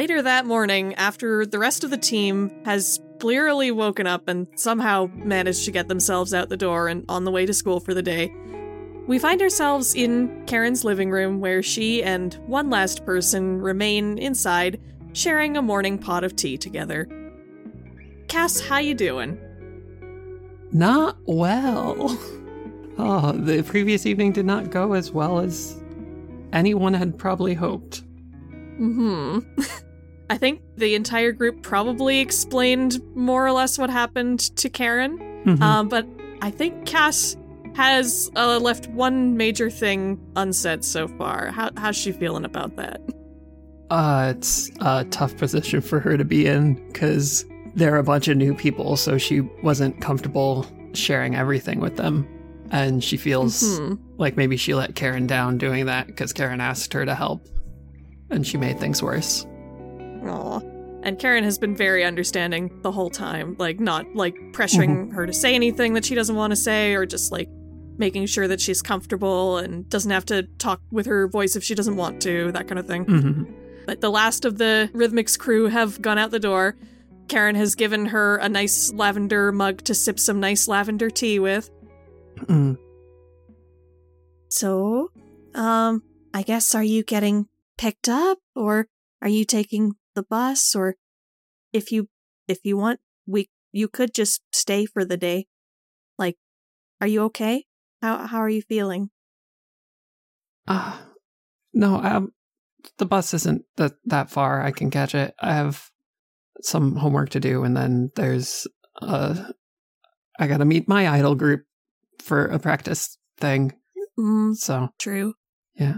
Later that morning, after the rest of the team has clearly woken up and somehow managed to get themselves out the door and on the way to school for the day, we find ourselves in Karen's living room where she and one last person remain inside, sharing a morning pot of tea together. Cass, how you doing? Not well. Oh, the previous evening did not go as well as anyone had probably hoped. Hmm. I think the entire group probably explained more or less what happened to Karen. Mhm. Um, but I think Cass has uh, left one major thing unsaid so far. How, how's she feeling about that? Uh, it's a tough position for her to be in because there are a bunch of new people, so she wasn't comfortable sharing everything with them. And she feels Hmm. like maybe she let Karen down doing that because Karen asked her to help and she made things worse. Aw. And Karen has been very understanding the whole time, like not like pressuring her to say anything that she doesn't want to say, or just like making sure that she's comfortable and doesn't have to talk with her voice if she doesn't want to, that kind of thing. hmm But the last of the Rhythmics crew have gone out the door. Karen has given her a nice lavender mug to sip some nice lavender tea with. mm So, um, I guess are you getting picked up or are you taking the bus or if you if you want we you could just stay for the day. Like are you okay? How how are you feeling? Uh, no, um, the bus isn't that, that far. I can catch it. I have some homework to do, and then there's uh, I gotta meet my idol group for a practice thing. Mm, So true. Yeah.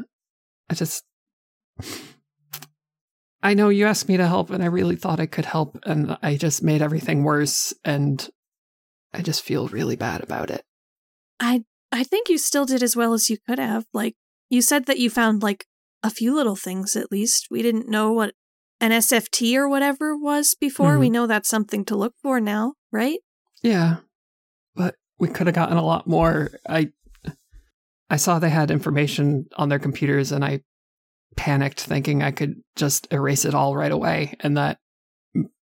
I just. I know you asked me to help, and I really thought I could help, and I just made everything worse, and I just feel really bad about it. I I think you still did as well as you could have. Like you said that you found like a few little things at least. We didn't know what an SFT or whatever was before. Mhm. We know that's something to look for now, right? Yeah, but we could have gotten a lot more. I I saw they had information on their computers, and I panicked, thinking I could just erase it all right away, and that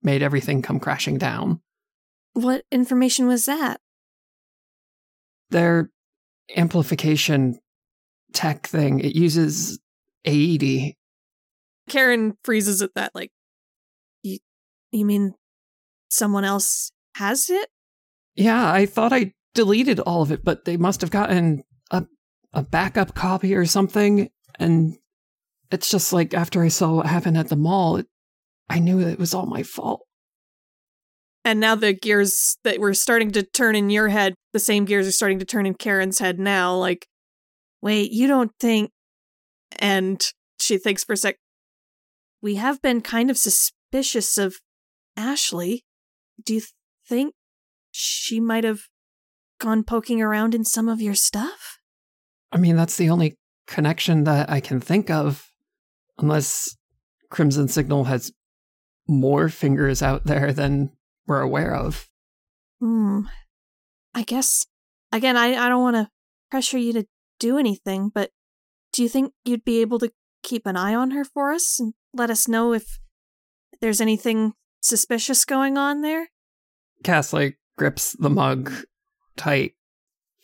made everything come crashing down. What information was that? Their amplification tech thing it uses AED. Karen freezes at that like you you mean someone else has it? Yeah, I thought I deleted all of it, but they must have gotten a a backup copy or something. And it's just like after I saw what happened at the mall, it, I knew it was all my fault. And now the gears that were starting to turn in your head, the same gears are starting to turn in Karen's head now. Like, wait, you don't think. And she thinks for a sec. We have been kind of suspicious of Ashley. Do you think she might have gone poking around in some of your stuff? I mean, that's the only connection that I can think of, unless Crimson Signal has more fingers out there than we're aware of. Hmm. I guess, again, I, I don't want to pressure you to do anything, but do you think you'd be able to keep an eye on her for us and let us know if there's anything suspicious going on there? Cass like grips the mug tight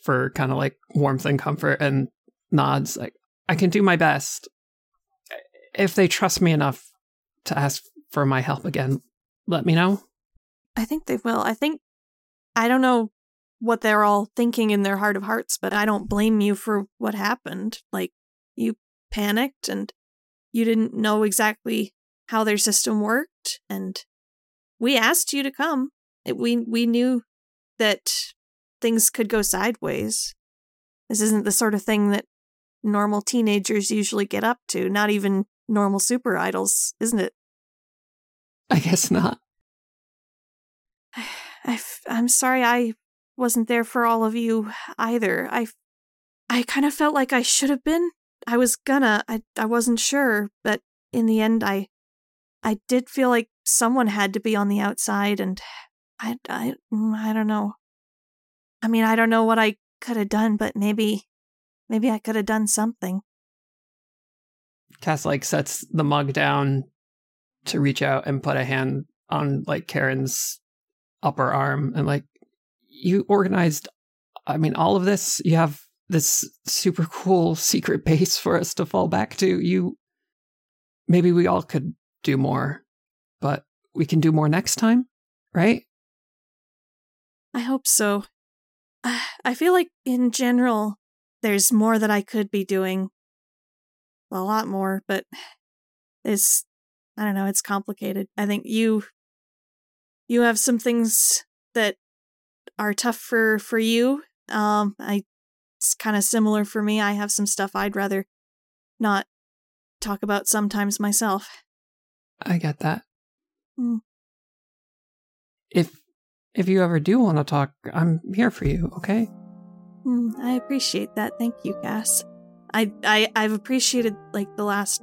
for kind of like warmth and comfort and nods like I can do my best. If they trust me enough to ask for my help again, let me know. I think they will. I think, I don't know what they're all thinking in their heart of hearts, but I don't blame you for what happened. Like, you panicked and you didn't know exactly how their system worked, and we asked you to come. It, we we knew that things could go sideways. This isn't the sort of thing that normal teenagers usually get up to. Not even normal super idols, isn't it? I guess not. I, I'm sorry I wasn't there for all of you either. I, I kind of felt like I should have been. I was gonna. I, I wasn't sure, but in the end, I, I did feel like someone had to be on the outside, and I, I, mm, I don't know. I mean, I don't know what I could have done, but maybe, maybe I could have done something. Cass like sets the mug down to reach out and put a hand on like Karen's upper arm and like you organized I mean all of this you have this super cool secret base for us to fall back to you maybe we all could do more but we can do more next time right I hope so. I feel like in general, there's more that I could be doing. A lot more, but it's, I don't know, it's complicated. I think you, you have some things that are tough for, for you. Um, I, it's kind of similar for me. I have some stuff I'd rather not talk about sometimes myself. I get that. Mm. If if you ever do want to talk, I'm here for you, okay? Mm, I appreciate that. Thank you, Cass. I, I I've appreciated like the last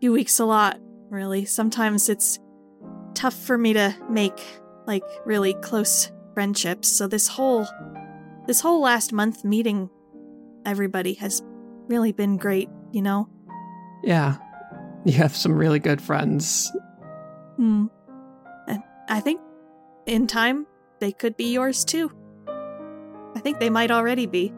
few weeks a lot, really. Sometimes it's tough for me to make like really close friendships. So this whole this whole last month meeting everybody has really been great, you know? Yeah. You have some really good friends. Hmm. And I think in time they could be yours too. I think they might already be.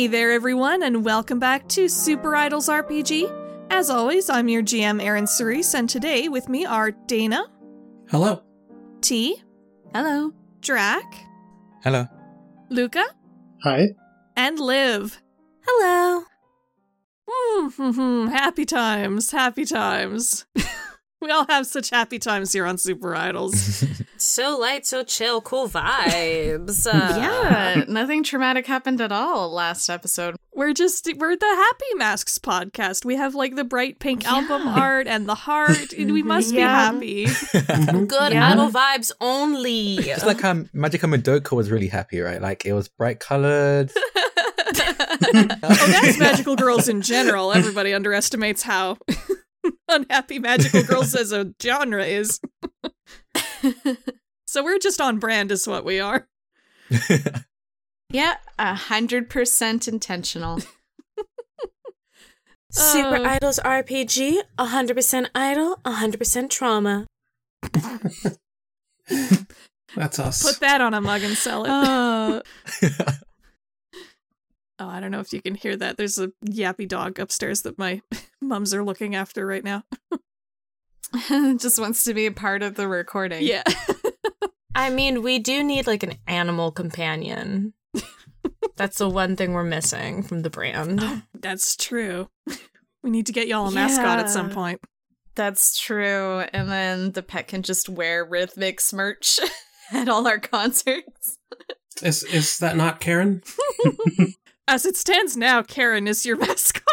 Hey there, everyone, and welcome back to Super Idols RPG. As always, I'm your GM, Aaron Cerise, and today with me are Dana, Hello. T, Hello. Drac, Hello. Luca, Hi. and Liv. Hello. Mm-hmm. Happy times, happy times. we all have such happy times here on Super Idols. So light, so chill, cool vibes. Uh, yeah, nothing traumatic happened at all last episode. we're just we're the Happy Masks podcast. We have like the bright pink album art and the heart. and we must Yeah. be happy. Good Yeah. idol vibes only. Just like how Magica Madoka was really happy, right? Like it was bright colored. Oh, that's magical girls in general. Everybody underestimates how unhappy magical girls as a genre is. so we're just on brand, is what we are. Yeah, a hundred percent intentional. Super Uh. Idols RPG, a 100% idol, a 100% trauma. That's us. Put that on a mug and sell it. Uh, Oh, I don't know if you can hear that. There's a yappy dog upstairs that my mums are looking after right now. just wants to be a part of the recording. Yeah. I mean, we do need like an animal companion. That's the one thing we're missing from the brand. Oh, that's true. We need to get y'all a mascot at some point. That's true. And then the pet can just wear rhythmic merch at all our concerts. Is is that not Karen? As it stands now, Karen is your mascot.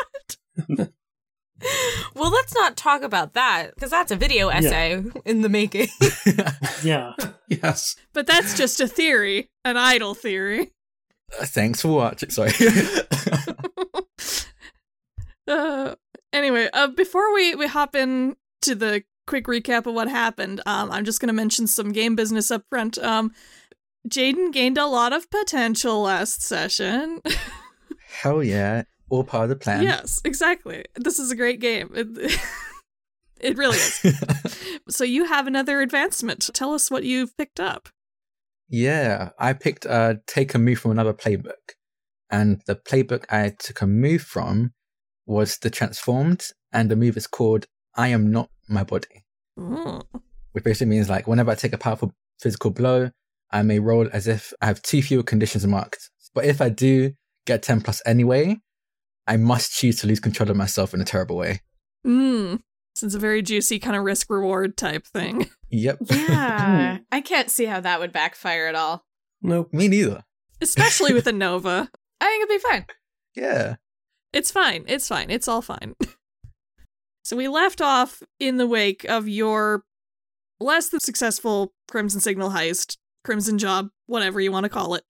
Well, let's not talk about that because that's a video essay in the making. Yeah. yes. But that's just a theory, an idle theory. Thanks for watching. Sorry. Uh, anyway, uh, before we, we hop in to the quick recap of what happened, um, I'm just going to mention some game business up front. Um, Jaden gained a lot of potential last session. Hell yeah. All part of the plan. yes, exactly. This is a great game. It, it really is. so you have another advancement. Tell us what you've picked up. yeah. I picked uh take a move from another playbook. And the playbook I took a move from was the transformed, and the move is called I am not my body. Ooh. which basically means like whenever I take a powerful physical blow, I may roll as if I have two fewer conditions marked. But if I do get 10 plus anyway, I must choose to lose control of myself in a terrible way. Mm. So it's a very juicy kind of risk reward type thing. Yep. Yeah. I can't see how that would backfire at all. Nope. Me neither. Especially with a Nova. I think it'd be fine. Yeah. It's fine. It's fine. It's all fine. so we left off in the wake of your less than successful Crimson Signal heist, Crimson job, whatever you want to call it.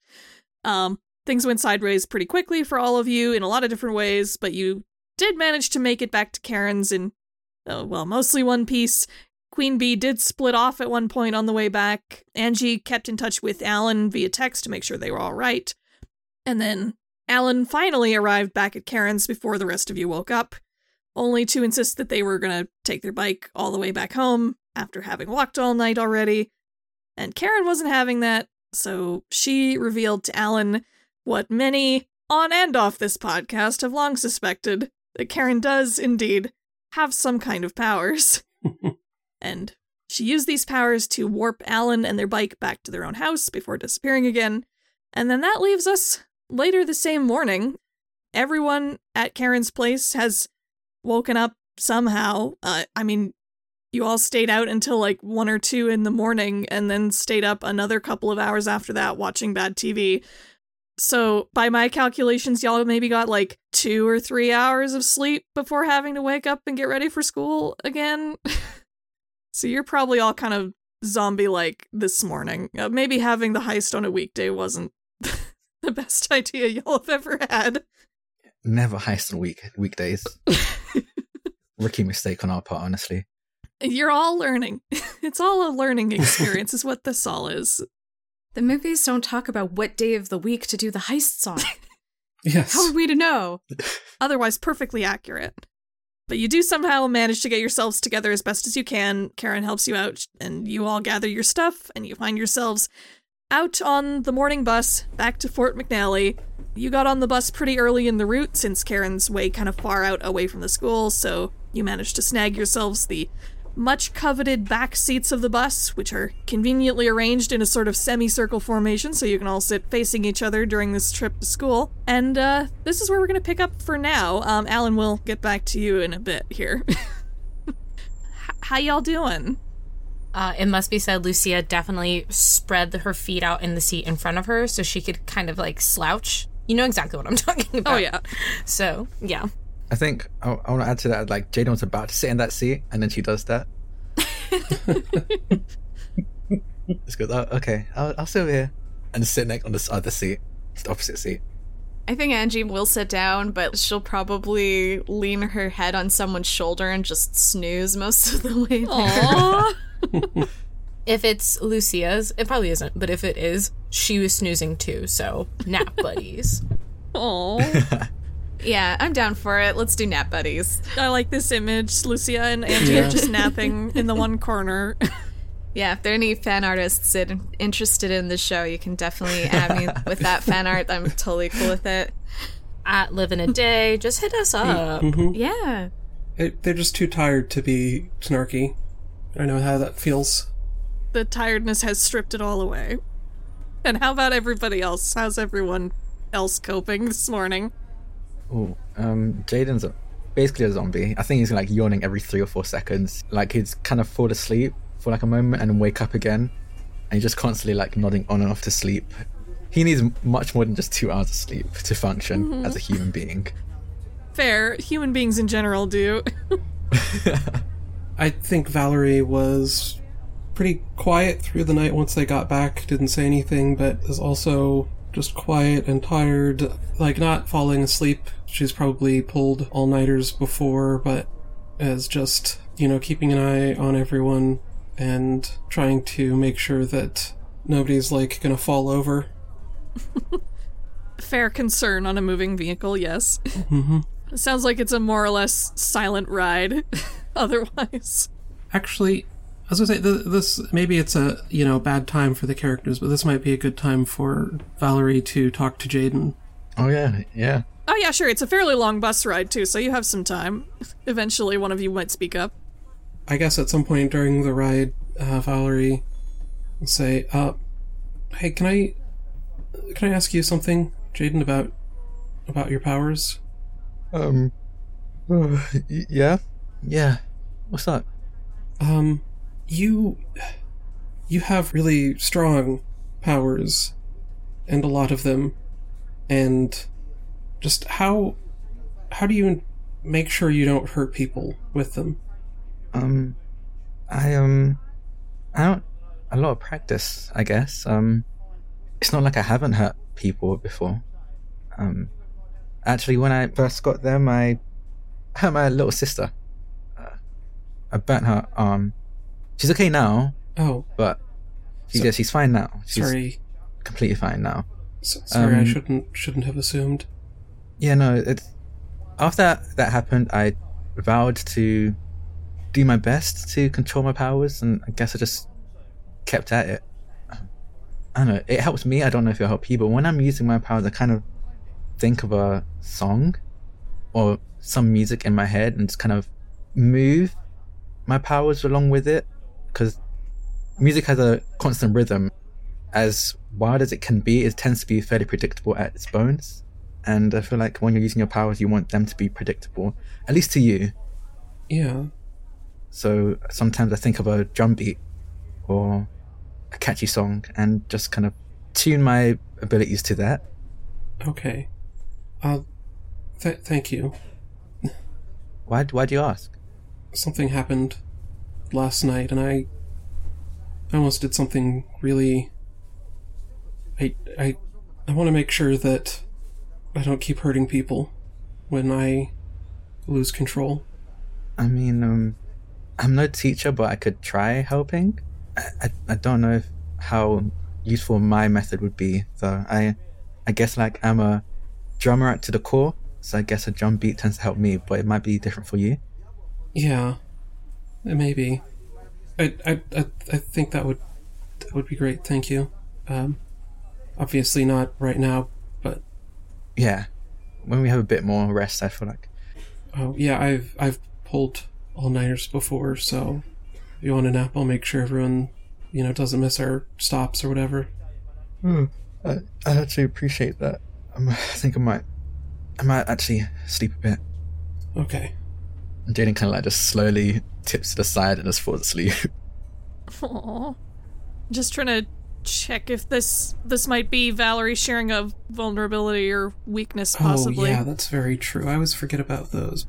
Um, things went sideways pretty quickly for all of you in a lot of different ways, but you did manage to make it back to Karen's in, uh, well, mostly one piece. Queen Bee did split off at one point on the way back. Angie kept in touch with Alan via text to make sure they were all right. And then Alan finally arrived back at Karen's before the rest of you woke up, only to insist that they were going to take their bike all the way back home after having walked all night already. And Karen wasn't having that, so she revealed to Alan what many on and off this podcast have long suspected that Karen does indeed have some kind of powers. and she used these powers to warp Alan and their bike back to their own house before disappearing again. And then that leaves us later the same morning. Everyone at Karen's place has woken up somehow. Uh, I mean, you all stayed out until like one or two in the morning and then stayed up another couple of hours after that watching bad TV. So, by my calculations, y'all maybe got like two or three hours of sleep before having to wake up and get ready for school again. so, you're probably all kind of zombie like this morning. Uh, maybe having the heist on a weekday wasn't the best idea y'all have ever had. Never heist on week weekdays. Rookie mistake on our part, honestly. You're all learning. It's all a learning experience, is what this all is. The movies don't talk about what day of the week to do the heists on. Yes. How are we to know? Otherwise, perfectly accurate. But you do somehow manage to get yourselves together as best as you can. Karen helps you out, and you all gather your stuff, and you find yourselves out on the morning bus back to Fort McNally. You got on the bus pretty early in the route since Karen's way kind of far out away from the school, so you managed to snag yourselves the much coveted back seats of the bus, which are conveniently arranged in a sort of semicircle formation so you can all sit facing each other during this trip to school. And uh, this is where we're going to pick up for now. Um, Alan will get back to you in a bit here. H- how y'all doing? Uh, it must be said, Lucia definitely spread her feet out in the seat in front of her so she could kind of like slouch. You know exactly what I'm talking about. Oh, yeah. So, yeah. I think I, I want to add to that. Like Jaden was about to sit in that seat, and then she does that. It's good. Oh, okay, I'll, I'll sit over here and sit next on this other seat, just the opposite seat. I think Angie will sit down, but she'll probably lean her head on someone's shoulder and just snooze most of the way there. Aww. If it's Lucia's, it probably isn't, but if it is, she was snoozing too, so nap buddies. Aww. Yeah, I'm down for it. Let's do nap buddies. I like this image. Lucia and Angie Yeah. are just napping in the one corner. Yeah, if there are any fan artists in- interested in the show, you can definitely add me with that fan art. I'm totally cool with it. At living a day, just hit us up. Mm-hmm. Yeah. It, they're just too tired to be snarky. I know how that feels. the tiredness has stripped it all away. And how about everybody else? How's everyone else coping this morning? Oh, um, Jaden's basically a zombie. I think he's like yawning every three or four seconds. Like he's kind of fall asleep for like a moment and wake up again, and he's just constantly like nodding on and off to sleep. He needs much more than just two hours of sleep to function as a human being. Fair. Human beings in general do. I think Valerie was pretty quiet through the night once they got back. Didn't say anything, but is also just quiet and tired. Like not falling asleep. She's probably pulled all nighters before, but is just, you know, keeping an eye on everyone and trying to make sure that nobody's like gonna fall over. Fair concern on a moving vehicle, yes. Mm-hmm. It sounds like it's a more or less silent ride otherwise. Actually, I was gonna say th- this. Maybe it's a you know bad time for the characters, but this might be a good time for Valerie to talk to Jaden. Oh yeah, yeah. Oh, yeah, sure. It's a fairly long bus ride, too, so you have some time. Eventually, one of you might speak up. I guess at some point during the ride, uh, Valerie will say, "Uh, hey, can I can I ask you something, Jaden, about about your powers? Um, uh, y- yeah, yeah. What's that? Um, you you have really strong powers, and a lot of them, and just how how do you make sure you don't hurt people with them? Um, I um, I don't a lot of practice, I guess. Um, it's not like I haven't hurt people before. Um, actually, when I first got them, I had my little sister. Uh, I burnt her arm. She's okay now, Oh, but she, So- yeah, she's fine now. She's sorry. completely fine now. S- sorry, I Um, shouldn't shouldn't have assumed. Yeah, no, it's after that, happened, I vowed to do my best to control my powers, and I guess I just kept at it. I don't know, it helps me. I don't know if it'll help you, but when I'm using my powers, I kind of think of a song or some music in my head and just kind of move my powers along with it because music has a constant rhythm. As wild as it can be, it tends to be fairly predictable at its bones. And I feel like when you're using your powers, you want them to be predictable, at least to you. Yeah. So sometimes I think of a drum beat or a catchy song and just kind of tune my abilities to that. Okay. Uh, th- thank you. Why? Why do you ask? Something happened last night, and I, I almost did something really. I I I want to make sure that I don't keep hurting people when I lose control. I mean, um, I'm no teacher, but I could try helping. I, I, I don't know if, how useful my method would be, though. I, I guess like I'm a drummer to the core, so I guess a drum beat tends to help me, but it might be different for you. Yeah, it may be. I I I, I think that would that would be great. Thank you. Um, obviously not right now, Yeah, when we have a bit more rest, I feel like. oh yeah, I've I've pulled all nighters before, so if you want a nap, I'll make sure everyone you know doesn't miss our stops or whatever. Hmm. I, I actually appreciate that. Um, I think I might, I might actually sleep a bit. Okay. And Jaden kind of like just slowly tips to the side and just falls asleep. Aw. Just trying to check if this this might be Valerie sharing a vulnerability or weakness, possibly. Oh yeah, that's very true. I always forget about those.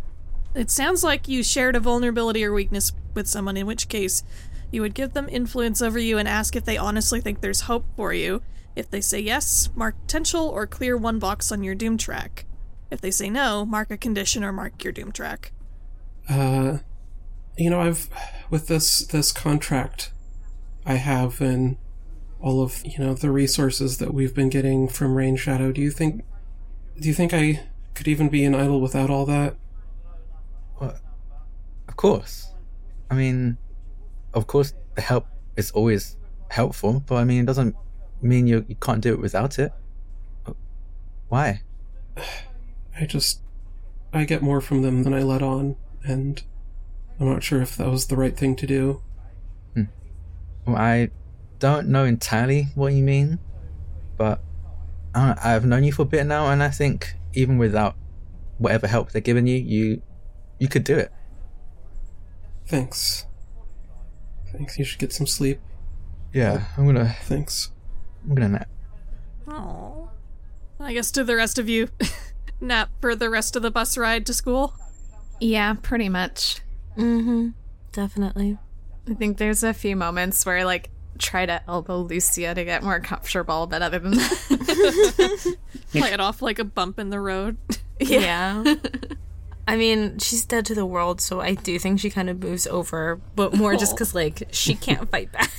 It sounds like you shared a vulnerability or weakness with someone, in which case you would give them influence over you and ask if they honestly think there's hope for you. If they say yes, mark potential or clear one box on your doom track. If they say no, mark a condition or mark your doom track. Uh, you know, I've with this this contract I have and all of you know the resources that we've been getting from Rain Shadow. Do you think do you think I could even be an idol without all that? What? Of course. I mean, of course, the help is always helpful, but I mean, it doesn't mean you, you can't do it without it. Why? I just I get more from them than I let on, and I'm not sure if that was the right thing to do. Hmm. Well, I don't know entirely what you mean, but know, I've known you for a bit now, and I think even without whatever help they're giving you, you you could do it. Thanks. Thanks. You should get some sleep. Yeah, I'm gonna Thanks. I'm gonna nap. Oh. I guess to the rest of you, nap for the rest of the bus ride to school. Yeah, pretty much. Mm-hmm. Definitely. I think there's a few moments where like try to elbow Lucia to get more comfortable, but other than that, Play it off like a bump in the road. Yeah. I mean, she's dead to the world, so I do think she kind of moves over, but more just because, like, she can't fight back.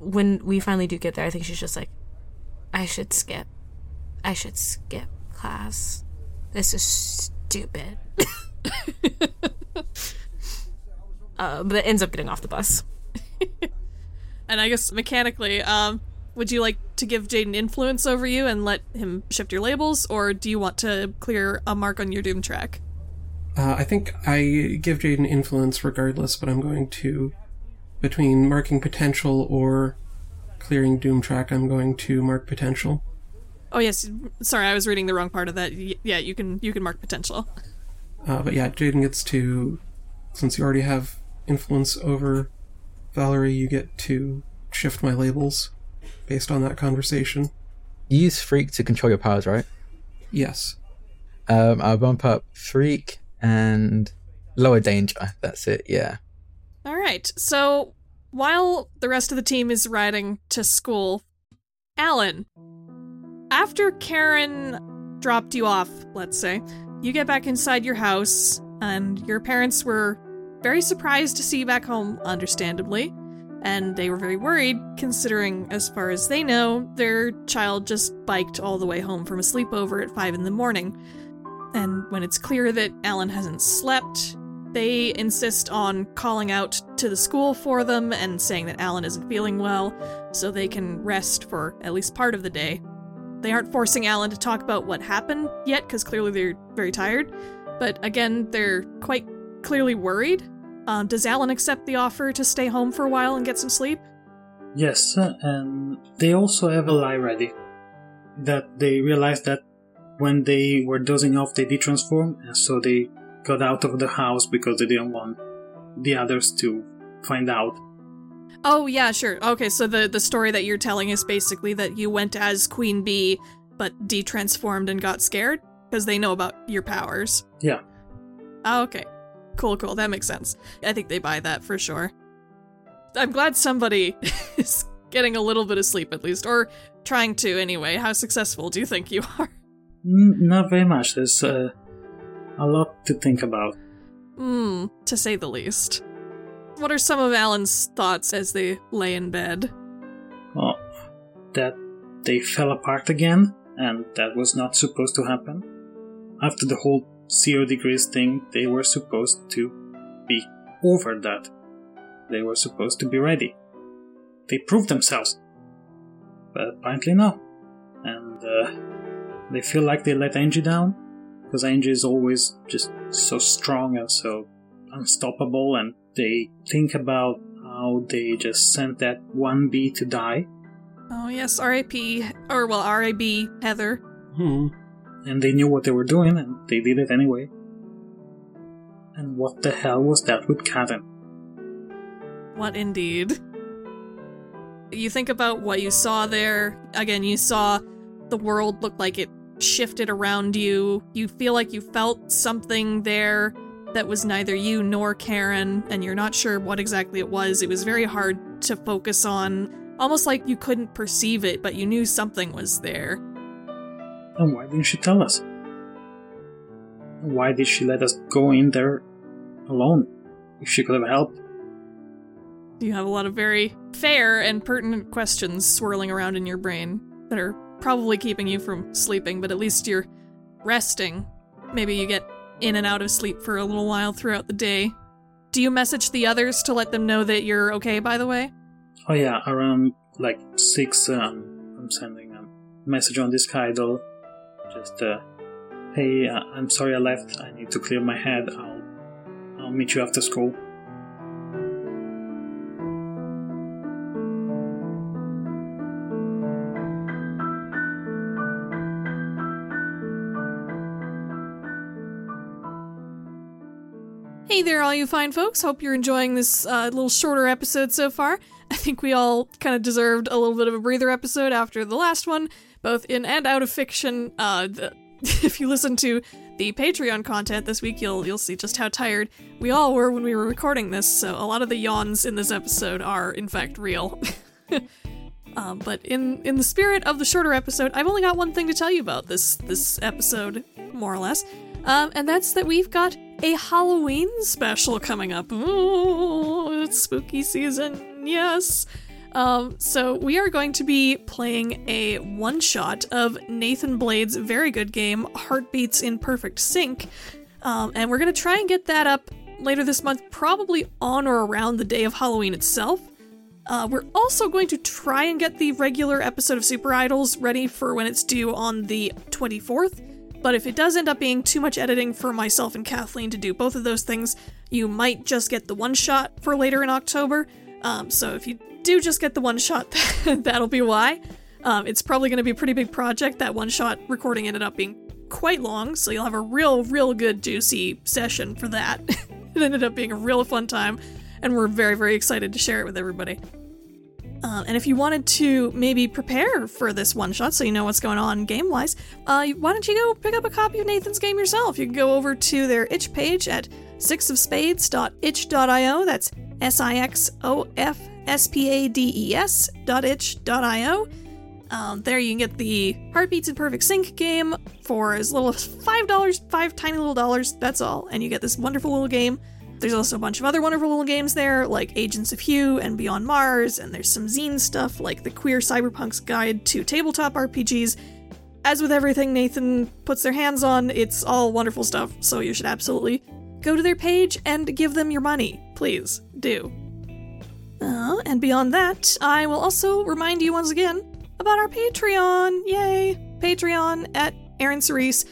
when we finally do get there, I think she's just like, I should skip. I should skip class. This is stupid. uh, but it ends up getting off the bus. And I guess mechanically, um, would you like to give Jaden influence over you and let him shift your labels, or do you want to clear a mark on your doom track? Uh, I think I give Jaden influence regardless, but I'm going to, between marking potential or clearing Doom track, I'm going to mark potential. Oh yes, sorry, I was reading the wrong part of that. Y- yeah, you can you can mark potential. Uh, but yeah, Jaden gets to, since you already have influence over Valerie, you get to shift my labels based on that conversation. You use freak to control your powers, right? Yes. Um, I'll bump up freak and lower danger. That's it. Yeah. All right. So while the rest of the team is riding to school, Alan, after Karen dropped you off, let's say, you get back inside your house, and your parents were very surprised to see you back home, understandably. And they were very worried, considering, as far as they know, their child just biked all the way home from a sleepover at 5 in the morning. And when it's clear that Alan hasn't slept, they insist on calling out to the school for them and saying that Alan isn't feeling well, so they can rest for at least part of the day. They aren't forcing Alan to talk about what happened yet, because clearly they're very tired. But again, they're quite clearly worried. Um, does Alan accept the offer to stay home for a while and get some sleep? Yes, and they also have a lie ready. That they realized that when they were dozing off, they did transform, and so they got out of the house because they didn't want the others to find out. Oh yeah, sure. Okay, so the the story that you're telling is basically that you went as Queen Bee, but detransformed and got scared because they know about your powers. Yeah. Oh, okay. Cool, cool. That makes sense. I think they buy that for sure. I'm glad somebody is getting a little bit of sleep at least, or trying to anyway. How successful do you think you are? Not very much. There's uh, a lot to think about. Hmm, to say the least. What are some of Alan's thoughts as they lay in bed? That they fell apart again, and that was not supposed to happen. After the whole zero degrees thing, they were supposed to be over that. They were supposed to be ready. They proved themselves. But apparently no. And uh, they feel like they let Angie down, because Angie is always just so strong and so unstoppable, and they think about how they just sent that one bee to die, Oh yes, R.A.P. or well, R.A.B. Heather. Hmm. And they knew what they were doing, and they did it anyway. And what the hell was that with Karen? What indeed? You think about what you saw there. Again, you saw the world look like it shifted around you. You feel like you felt something there that was neither you nor Karen, and you're not sure what exactly it was. It was very hard to focus on, almost like you couldn't perceive it, but you knew something was there. And why didn't she tell us? Why did she let us go in there alone? If she could have helped. You have a lot of very fair and pertinent questions swirling around in your brain that are probably keeping you from sleeping, but at least you're resting. Maybe you get in and out of sleep for a little while throughout the day. Do you message the others to let them know that you're okay, by the way? Oh yeah, around like six, um, I'm sending a message on this idol. Just, uh, hey, uh, I'm sorry I left. I need to clear my head. I'll, I'll meet you after school. Hey there, all you fine folks. Hope you're enjoying this uh, little shorter episode so far. I think we all kind of deserved a little bit of a breather episode after the last one, both in and out of fiction. Uh, the, if you listen to the Patreon content this week, you'll you'll see just how tired we all were when we were recording this. So a lot of the yawns in this episode are in fact real. um, but in in the spirit of the shorter episode, I've only got one thing to tell you about this this episode, more or less, um, and that's that we've got a Halloween special coming up. Ooh, it's spooky season, yes. Um, so we are going to be playing a one shot of Nathan Blade's very good game, Heartbeats in Perfect Sync. Um, and we're going to try and get that up later this month, probably on or around the day of Halloween itself. Uh, we're also going to try and get the regular episode of Super Idols ready for when it's due on the 24th. But if it does end up being too much editing for myself and Kathleen to do both of those things, you might just get the one shot for later in October. Um, so if you do just get the one shot, that'll be why. Um, it's probably going to be a pretty big project. That one shot recording ended up being quite long, so you'll have a real, real good, juicy session for that. it ended up being a real fun time, and we're very, very excited to share it with everybody. Um, and if you wanted to maybe prepare for this one shot so you know what's going on game wise, uh, why don't you go pick up a copy of Nathan's game yourself? You can go over to their itch page at sixofspades.itch.io. That's S I X O F S P A D E S dot itch dot io. Um, there you can get the Heartbeats in Perfect Sync game for as little as $5, five tiny little dollars, that's all. And you get this wonderful little game. There's also a bunch of other wonderful little games there, like Agents of Hue and Beyond Mars, and there's some zine stuff like the Queer Cyberpunk's Guide to Tabletop RPGs. As with everything Nathan puts their hands on, it's all wonderful stuff, so you should absolutely go to their page and give them your money. Please, do. Uh, and beyond that, I will also remind you once again about our Patreon. Yay! Patreon at Aaron Cerise.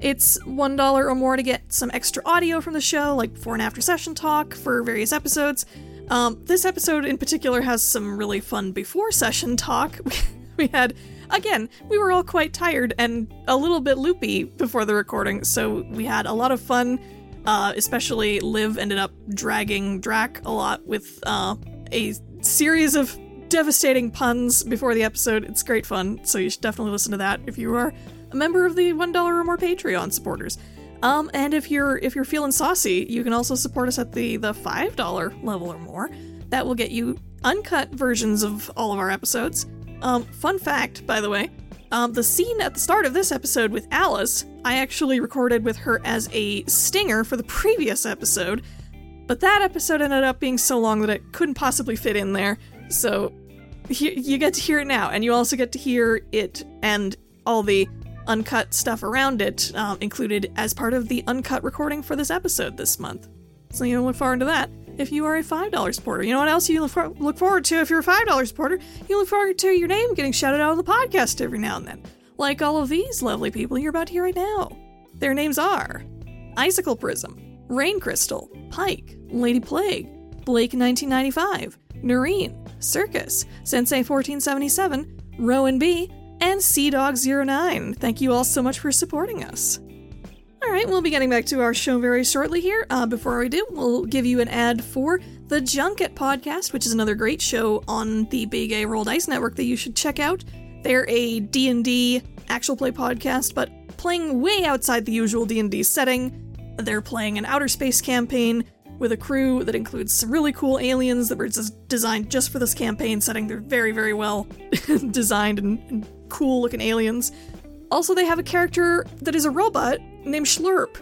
It's $1 or more to get some extra audio from the show, like before and after session talk for various episodes. Um, this episode in particular has some really fun before session talk. we had, again, we were all quite tired and a little bit loopy before the recording, so we had a lot of fun. Uh, especially Liv ended up dragging Drac a lot with uh, a series of devastating puns before the episode. It's great fun, so you should definitely listen to that if you are a member of the one dollar or more Patreon supporters. Um, and if you're if you're feeling saucy, you can also support us at the the five dollar level or more. That will get you uncut versions of all of our episodes. Um, fun fact, by the way, um, the scene at the start of this episode with Alice, I actually recorded with her as a stinger for the previous episode, but that episode ended up being so long that it couldn't possibly fit in there. So he- you get to hear it now, and you also get to hear it and all the uncut stuff around it um, included as part of the uncut recording for this episode this month. So you look forward to that if you are a $5 supporter. You know what else you look, for- look forward to if you're a $5 supporter? You look forward to your name getting shouted out on the podcast every now and then. Like all of these lovely people you're about to hear right now. Their names are Icicle Prism, Rain Crystal, Pike, Lady Plague, Blake 1995, Noreen, Circus, Sensei 1477, Rowan B, and Sea Dog 09. Thank you all so much for supporting us. All right, we'll be getting back to our show very shortly here. Uh, before we do, we'll give you an ad for the Junket podcast, which is another great show on the Big A Roll Dice Network that you should check out. They're a D&D actual play podcast, but playing way outside the usual D&D setting. They're playing an outer space campaign with a crew that includes some really cool aliens that were des- designed just for this campaign setting. They're very, very well designed and, and cool looking aliens. Also, they have a character that is a robot named Schlurp.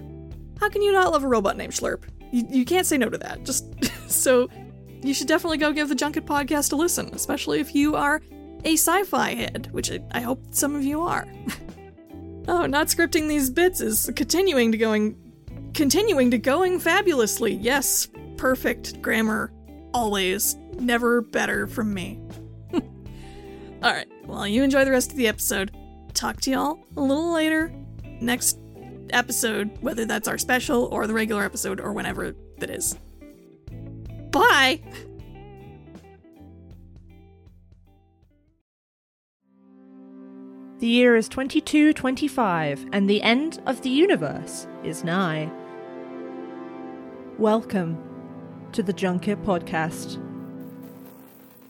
How can you not love a robot named Schlurp? You, you can't say no to that. Just so you should definitely go give the Junket podcast a listen, especially if you are a sci-fi head, which I, hope some of you are. oh, not scripting these bits is continuing to going continuing to going fabulously. Yes, perfect grammar always. Never better from me. All right. Well, you enjoy the rest of the episode. Talk to y'all a little later. Next episode, whether that's our special or the regular episode or whenever that is. Bye. The year is 2225, and the end of the universe is nigh. Welcome to the Junket Podcast.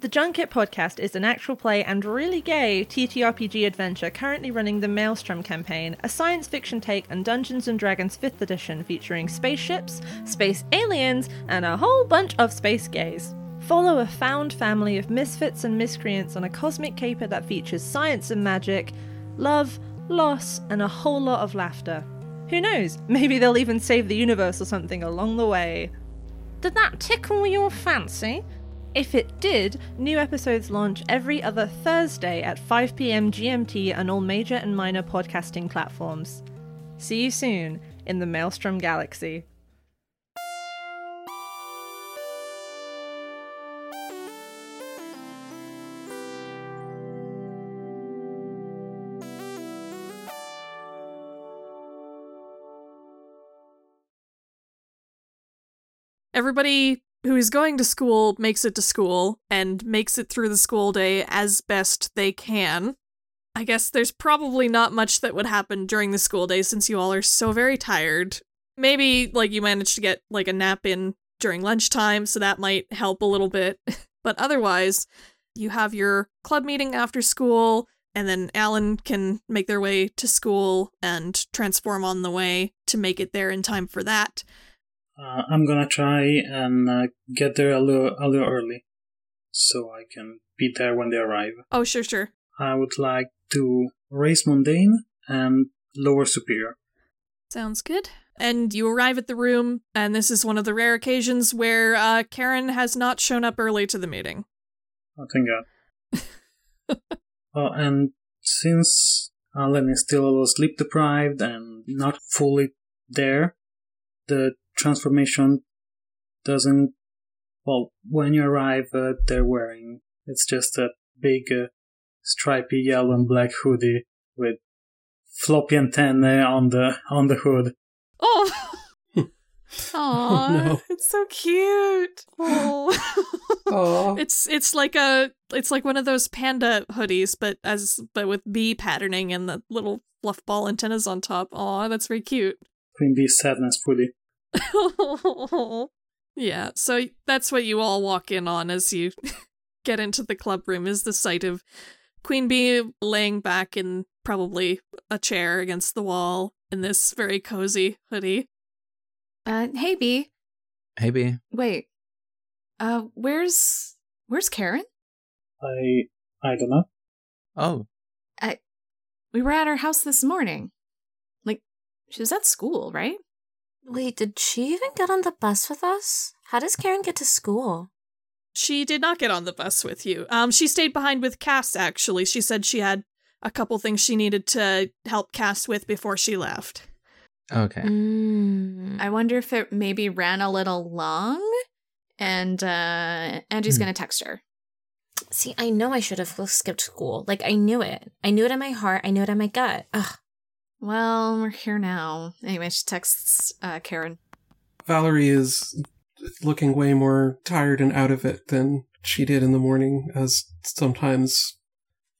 The Junket Podcast is an actual play and really gay TTRPG adventure currently running the Maelstrom campaign, a science fiction take on Dungeons and Dragons 5th edition featuring spaceships, space aliens, and a whole bunch of space gays. Follow a found family of misfits and miscreants on a cosmic caper that features science and magic, love, loss, and a whole lot of laughter. Who knows? Maybe they'll even save the universe or something along the way. Did that tickle your fancy? If it did, new episodes launch every other Thursday at 5 pm GMT on all major and minor podcasting platforms. See you soon in the Maelstrom Galaxy. Everybody who is going to school makes it to school and makes it through the school day as best they can. I guess there's probably not much that would happen during the school day since you all are so very tired. Maybe like you managed to get like a nap in during lunchtime, so that might help a little bit. but otherwise, you have your club meeting after school, and then Alan can make their way to school and transform on the way to make it there in time for that. Uh, I'm gonna try and uh, get there a little, a little early, so I can be there when they arrive. Oh, sure, sure. I would like to raise mundane and lower superior. Sounds good. And you arrive at the room, and this is one of the rare occasions where uh, Karen has not shown up early to the meeting. Oh, thank God. uh, and since Alan is still a little sleep deprived and not fully there, the transformation doesn't. Well, when you arrive, uh, they're wearing. It's just a big, uh, stripy yellow and black hoodie with floppy antennae on the on the hood. Oh, Aww. no. it's so cute. Oh. It's it's like a it's like one of those panda hoodies, but as but with bee patterning and the little fluff ball antennas on top. Oh, that's very cute. Queen Bee sadness hoodie. yeah, so that's what you all walk in on as you get into the club room is the sight of Queen Bee laying back in probably a chair against the wall in this very cozy hoodie. Uh, hey, B. Hey, B. Wait. Uh, where's where's Karen? I I don't know. Oh, I We were at her house this morning. Like, she was at school, right? Wait, did she even get on the bus with us? How does Karen get to school? She did not get on the bus with you. Um, she stayed behind with Cass. Actually, she said she had a couple things she needed to help Cass with before she left. okay. Mm. I wonder if it maybe ran a little long, and uh, Angie's Hmm. gonna text her. See, I know I should have skipped school. Like, I knew it. I knew it in my heart. I knew it in my gut. Ugh. Well, we're here now. Anyway, she texts uh, Karen. Valerie is looking way more tired and out of it than she did in the morning, as sometimes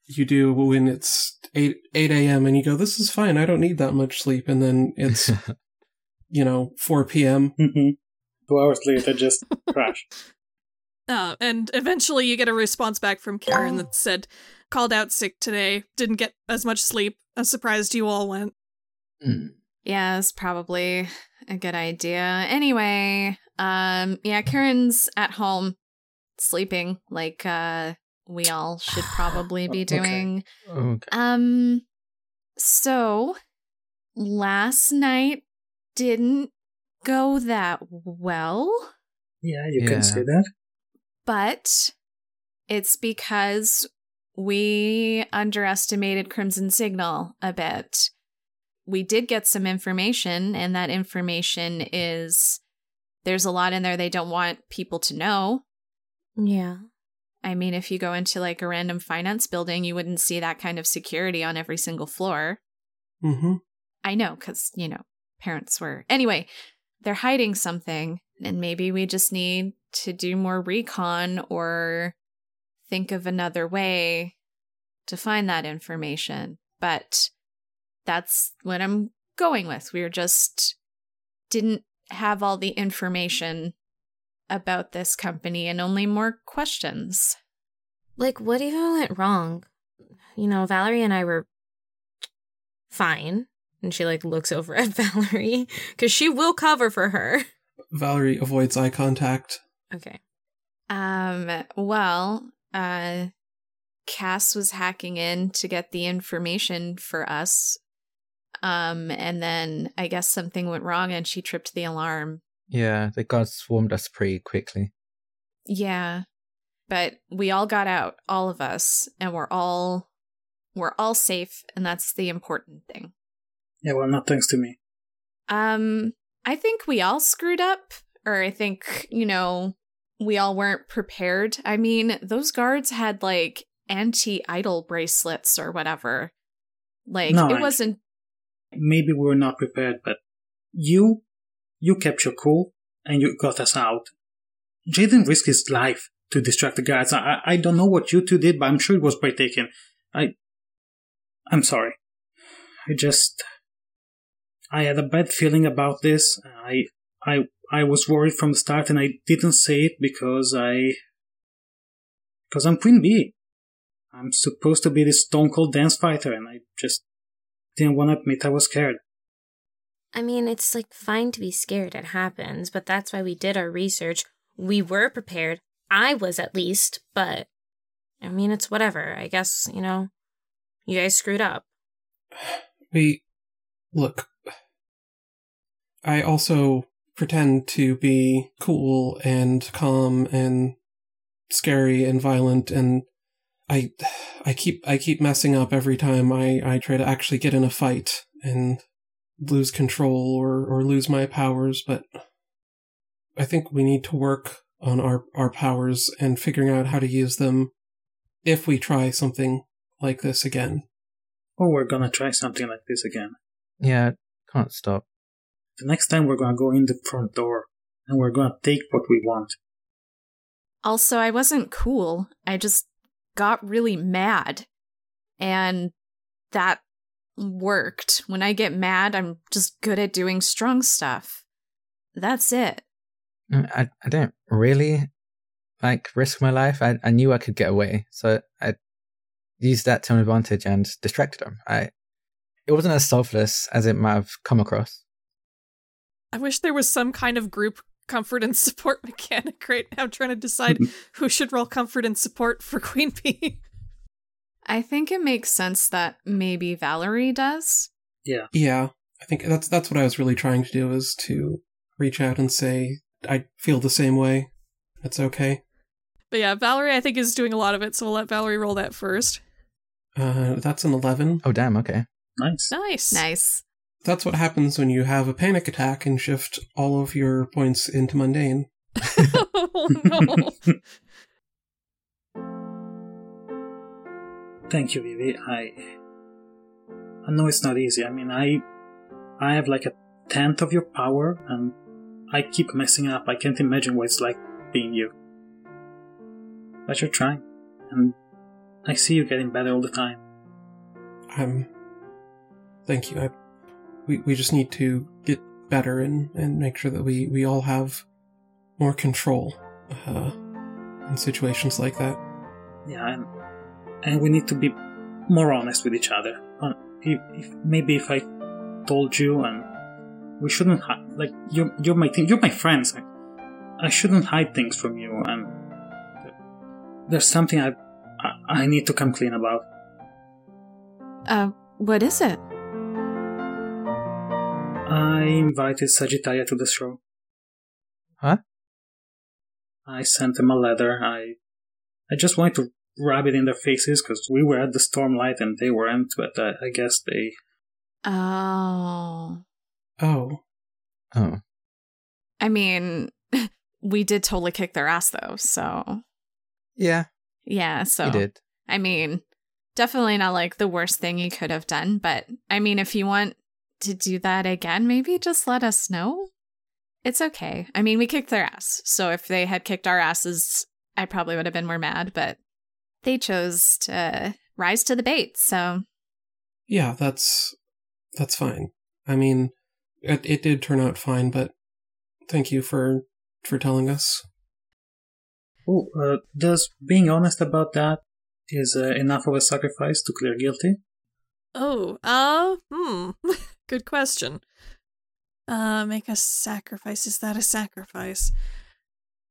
you do when it's 8, 8 a.m. and you go, This is fine. I don't need that much sleep. And then it's, you know, 4 p.m. Mm-hmm. Two hours later, just crash. Uh, and eventually you get a response back from Karen that said, called out sick today, didn't get as much sleep. I'm surprised you all went. Mm. Yeah, it's probably a good idea. Anyway, um, yeah, Karen's at home sleeping like uh we all should probably be Okay. doing. Okay. Um so last night didn't go that well, Yeah, you Yeah. can say that. But it's because we underestimated Crimson Signal a bit. We did get some information, and that information is there's a lot in there they don't want people to know. Yeah. I mean, if you go into like a random finance building, you wouldn't see that kind of security on every single floor. Mm-hmm. I know, because, you know, parents were. Anyway, they're hiding something, and maybe we just need to do more recon or think of another way to find that information. But that's what I'm going with. We're just didn't have all the information about this company and only more questions. Like, what even went wrong? You know, Valerie and I were fine. And she, like, looks over at Valerie because she will cover for her. Valerie avoids eye contact. Okay. Um, well, uh, Cass was hacking in to get the information for us. Um, and then I guess something went wrong and she tripped the alarm. Yeah, the guards swarmed us pretty quickly. Yeah. But we all got out, all of us, and we're all we're all safe, and that's the important thing. Yeah, well, not thanks to me. Um, I think we all screwed up, or I think, you know, we all weren't prepared. I mean, those guards had like anti idol bracelets or whatever. Like, No, it wasn't. Maybe we were not prepared, but you, you kept your cool and you got us out. Jaden risked his life to distract the guards. I, I- I don't know what you two did, but I'm sure it was breathtaking. I, I'm sorry. I just, I had a bad feeling about this. I, I, I was worried from the start, and I didn't say it because I, because I'm Queen Bee. I'm supposed to be this stone cold dance fighter, and I just didn't want to admit I was scared. I mean, it's like fine to be scared. It happens, but that's why we did our research. We were prepared. I was at least, but I mean, it's whatever. I guess, you know, You guys screwed up. We look. I also pretend to be cool and calm and scary and violent and I I keep I keep messing up every time I, I try to actually get in a fight and lose control or, or lose my powers, but I think we need to work on our, our powers and figuring out how to use them if we try something like this again. Oh, we're gonna try something like this again. Yeah, can't stop. The next time we're gonna go in the front door and we're gonna take what we want. Also, I wasn't cool. I just got really mad. And that worked. When I get mad, I'm just good at doing strong stuff. That's it. Mm, I, I don't really like risk my life. I, I knew I could get away, so I used that to my advantage and distracted them. I it wasn't as selfless as it might have come across. I wish there was some kind of group comfort and support mechanic right now. I'm trying to decide who should roll comfort and support for Queen Bee. I think it makes sense that maybe Valerie does. Yeah. Yeah, I think that's that's what I was really trying to do is to reach out and say I feel the same way. That's okay. But yeah, Valerie, I think, is doing a lot of it, so we'll let Valerie roll that first. Uh, that's an eleven. Oh damn, okay. Nice. Nice. Nice. That's what happens when you have a panic attack and shift all of your points into mundane. oh no. Thank you, Vivi. I I know it's not easy. I mean, I I have like a tenth of your power, and I keep messing up. I can't imagine what it's like being you. But you're trying, and I see you getting better all the time. Um, thank you. I, we we just need to get better and and make sure that we we all have more control uh, in situations like that. Yeah, and and we need to be more honest with each other. Uh, if, if, maybe if I told you, and we shouldn't hide. Like you're you're my team, you're my friends. I, I shouldn't hide things from you, and there's something I I, I need to come clean about. Uh, what is it? I invited Sagittaria to the show. Huh? I sent them a letter. I I just wanted to rub it in their faces because we were at the Stormlight and they weren't, but uh, I guess they. Oh. Oh, Oh. I mean, we did totally kick their ass though, so Yeah, yeah, so you did. I mean, definitely not like the worst thing you could have done, but I mean, if you want to do that again, maybe just let us know. It's okay. I mean, we kicked their ass. So if they had kicked our asses, I probably would have been more mad, but they chose to rise to the bait. So yeah, that's that's fine. I mean, it it did turn out fine, but thank you for for telling us. Oh, uh, does being honest about that is uh, enough of a sacrifice to clear guilty? Oh, uh, hmm. Good question. Uh, make a sacrifice. Is that a sacrifice?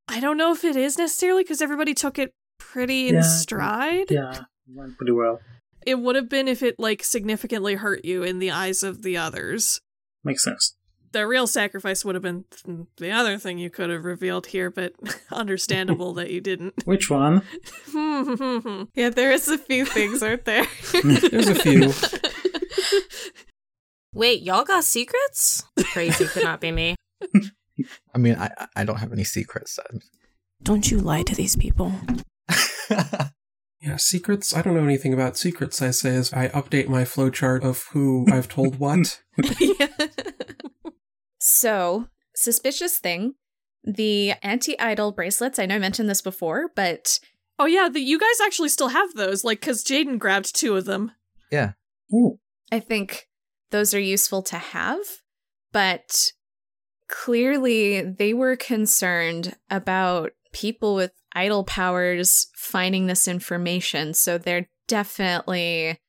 I don't know if it is necessarily because everybody took it pretty in Yeah, stride. Yeah, went pretty well. It would have been if it like significantly hurt you in the eyes of the others. Makes sense. The real sacrifice would have been the other thing you could have revealed here, but understandable that you didn't. Which one? yeah, there is a few things, aren't there? There's a few. Wait, y'all got secrets? Crazy could not be me. I mean, I I don't have any secrets. Don't you lie to these people. Yeah, secrets. I don't know anything about secrets. I say as I update my flowchart of who I've told what. yeah. So, suspicious thing the anti idol bracelets. I know I mentioned this before, but oh yeah, the, you guys actually still have those, like because Jaden grabbed two of them. yeah. Ooh, I think those are useful to have. But clearly, they were concerned about people with idol powers finding this information. So, they're definitely.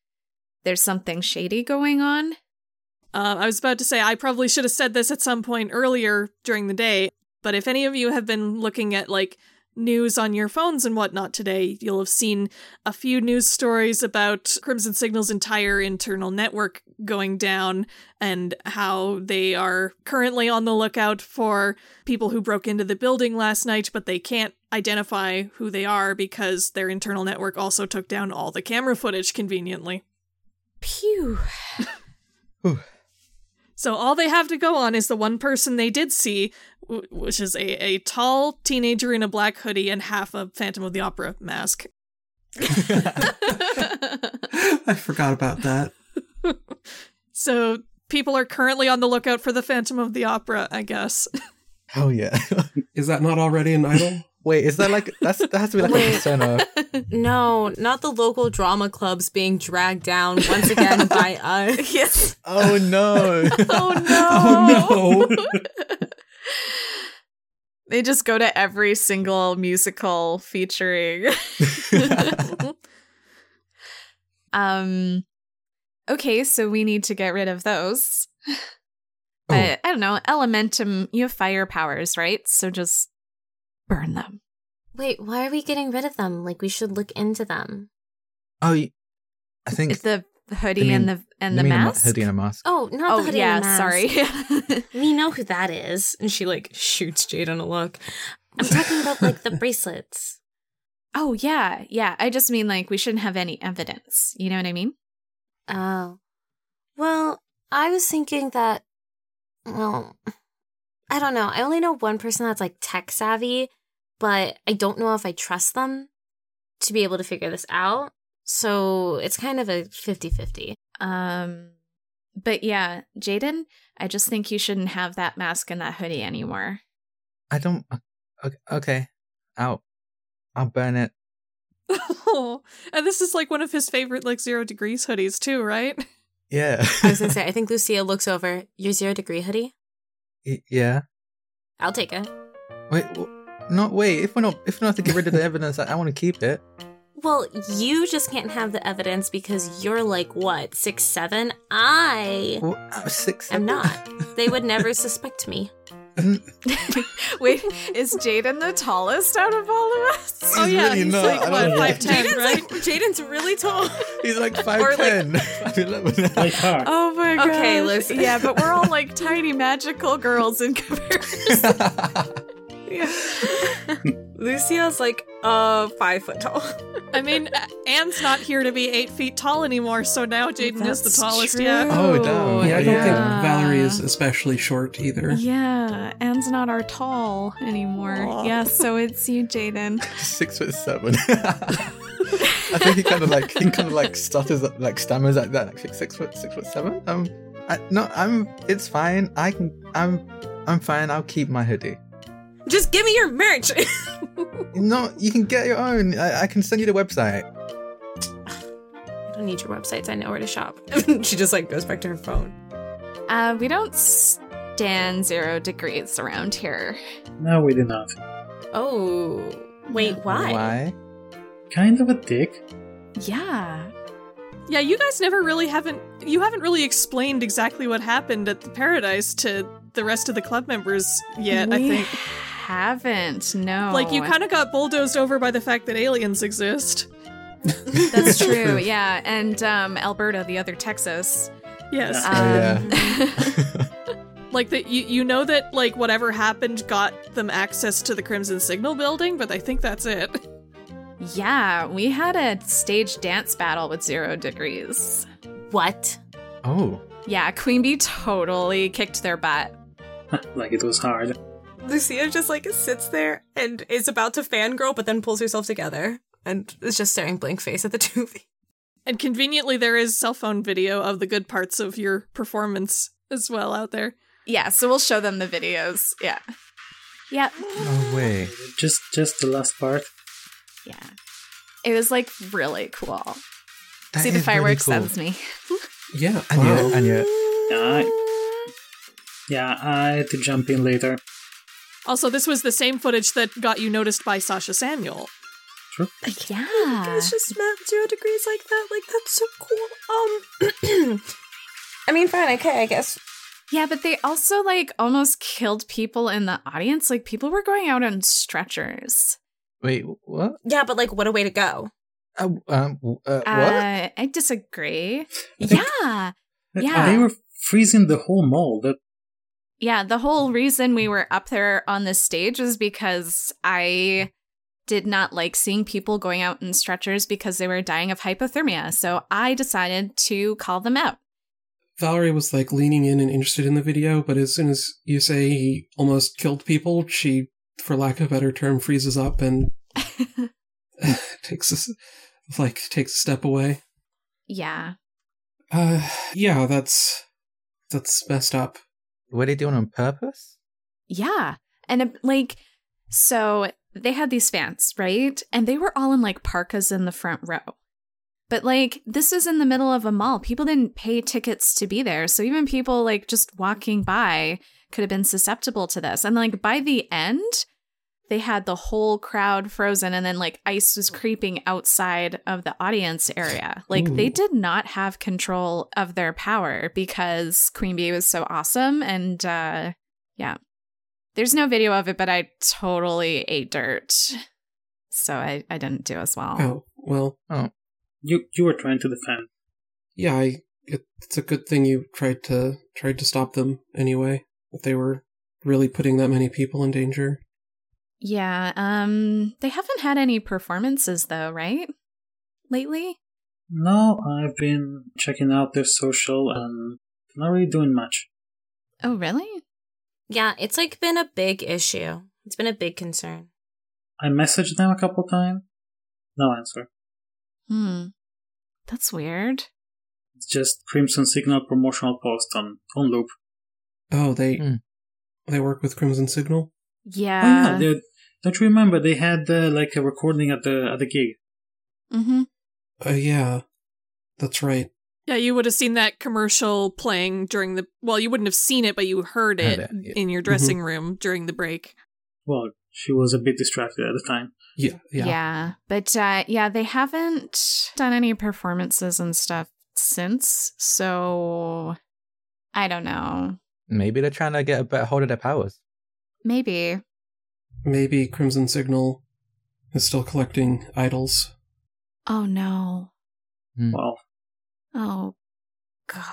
There's something shady going on. Uh, I was about to say I probably should have said this at some point earlier during the day, but if any of you have been looking at like news on your phones and whatnot today, you'll have seen a few news stories about Crimson Signal's entire internal network going down and how they are currently on the lookout for people who broke into the building last night, but they can't identify who they are because their internal network also took down all the camera footage conveniently. Pew. So all they have to go on is the one person they did see, which is a, a tall teenager in a black hoodie and half a Phantom of the Opera mask. I forgot about that. So people are currently on the lookout for the Phantom of the Opera, I guess. Hell yeah. Is that not already an idol? Wait, is that like that's that has to be like a Wait. persona? No, not the local drama clubs being dragged down once again by us. yes. Oh no. Oh no. Oh no! They just go to every single musical featuring. um okay, so we need to get rid of those. But I don't know, elementum, you have fire powers, right? So just burn them. Wait, why are we getting rid of them? Like we should look into them. oh, y- I think It's the hoodie You and the and the mean a mask. hoodie and a mask. Oh, not oh the hoodie yeah, and the mask. Yeah, sorry. We know who that is. And she like shoots Jaden a look. I'm talking about like the bracelets. oh yeah, yeah. I just mean like we shouldn't have any evidence. You know what I mean? Oh. Well, I was thinking that well I don't know. I only know one person that's like tech savvy, but I don't know if I trust them to be able to figure this out. So it's kind of a 50-50. Um, but yeah, Jaden, I just think you shouldn't have that mask and that hoodie anymore. I don't. Okay, okay. Out. I'll burn it. oh, and this is like one of his favorite like zero degrees hoodies too, right? Yeah. I was gonna say, I think Lucia looks over your zero degree hoodie. Yeah. I'll take it. Wait. No. Wait. If we're not, if we don't to get rid of the evidence, I, I want to keep it. Well, you just can't have the evidence because you're like what six seven. I Well, was uh, six. am not. They would never suspect me. Wait, is Jaden the tallest out of all of us? He's oh yeah, really he's not. like what five ten, Jaden's right? like Jaden's really tall. He's like Or five like- ten. Like her. Oh my god. Okay, listen. Yeah, but we're all like tiny magical girls in comparison. Lucia's like uh five foot tall. I mean, Anne's not here to be eight feet tall anymore, so now Jaden is the tallest. true. Yeah. Oh, damn. Yeah, I don't Yeah. think Valerie is especially short either. Yeah, Anne's not our tall anymore. Aw. Yeah, so it's you, Jaden. six foot seven. I think he kind of like he kind of like stutters like stammers like that like six, six foot six foot seven. Um, I, no, I'm. It's fine. I can. I'm. I'm fine. I'll keep my hoodie. Just give me your merch. No, you can get your own. I, I can send you the website. I don't need your websites. I know where to shop. she just like goes back to her phone. Uh, we don't stand zero degrees around here. No, we do not. Oh, wait, why? Why? Kind of a dick. Yeah. Yeah, you guys never really haven't you haven't really explained exactly what happened at the paradise to the rest of the club members yet, I think. Haven't. No. Like you kind of got bulldozed over by the fact that aliens exist. That's true. Yeah, and um, Alberta, the other Texas. Yes. Um, Oh, Like that you you know that like whatever happened got them access to the Crimson Signal building, but I think that's it. yeah, we had a stage dance battle with zero degrees. What? Oh. Yeah, Queen Bee totally kicked their butt. like it was hard. Lucia just like sits there and is about to fangirl, but then pulls herself together and is just staring blank face at the two of you. And conveniently there is cell phone video of the good parts of your performance as well out there. Yeah, so we'll show them the videos. Yeah. Yeah. No way. Just, just the last part. Yeah. It was like really cool. That See the is really fireworks, cool. that was me. Yeah. And wow. yet, and yet. Yeah, I, yeah, I had to jump in later. Also, this was the same footage that got you noticed by Sasha Samuel. True. Yeah. just met zero degrees like that. Like that's so cool. Um, I mean, fine, okay, I guess. Yeah, but they also like almost killed people in the audience. Like people were going out on stretchers. Wait, what? Yeah, but like, what a way to go. Uh, um, uh, what? Uh, I disagree. I think- Yeah. They were freezing the whole mall. That Yeah, the whole reason we were up there on this stage was because I did not like seeing people going out in stretchers because they were dying of hypothermia. So I decided to call them out. Valerie was like leaning in and interested in the video, but as soon as you say he almost killed people, she, for lack of a better term, freezes up and takes a, like takes a step away. yeah. Uh, yeah, that's that's messed up. Were they doing on purpose? Yeah. And uh, like, so they had these fans, right? And they were all in like parkas in the front row. But like, this is in the middle of a mall. People didn't pay tickets to be there. So even people like just walking by could have been susceptible to this. And like, by the end, they had the whole crowd frozen and then like ice was creeping outside of the audience area. Like they did not have control of their power because Queen Bee was so awesome and uh yeah. There's no video of it, but I totally ate dirt. So I, I didn't do as well. Oh well, you you were trying to defend. yeah, I, it, it's a good thing you tried to tried to stop them anyway. If they were really putting that many people in danger. Yeah, um they haven't had any performances though, right? Lately? No, I've been checking out their social and not really doing much. Oh, really? Yeah, it's like been a big issue. It's been a big concern. I messaged them a couple times. No answer. Hmm. That's weird. It's just Crimson Signal promotional post on on loop. Oh, they Hmm. they work with Crimson Signal. Yeah. oh Yeah. yeah, they- don't you remember they had uh, like a recording at the at the gig? mm-hmm. Uh, yeah, that's right. Yeah, you would have seen that commercial playing during the. Well, you wouldn't have seen it, but you heard it, Heard it, yeah. in your dressing room during the break. Well, she was a bit distracted at the time. Yeah, yeah. Yeah. But uh yeah, they haven't done any performances and stuff since. So I don't know. Maybe they're trying to get a better hold of their powers. Maybe. Maybe Crimson Signal is still collecting idols. Oh no. Hmm. Well, Oh god.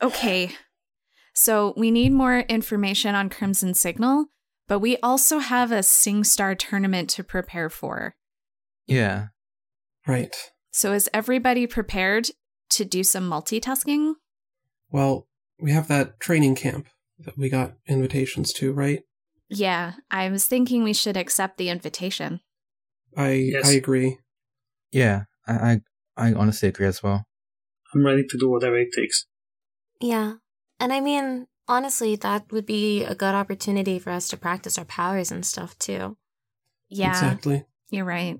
Okay. So we need more information on Crimson Signal, but we also have a SingStar tournament to prepare for. Yeah. Right. So is everybody prepared to do some multitasking? Well, we have that training camp that we got invitations to, right? Yeah, I was thinking we should accept the invitation. I Yes. I agree. Yeah. I, I I honestly agree as well. I'm ready to do whatever it takes. Yeah. And I mean, honestly, that would be a good opportunity for us to practice our powers and stuff too. Yeah, Exactly. you're right.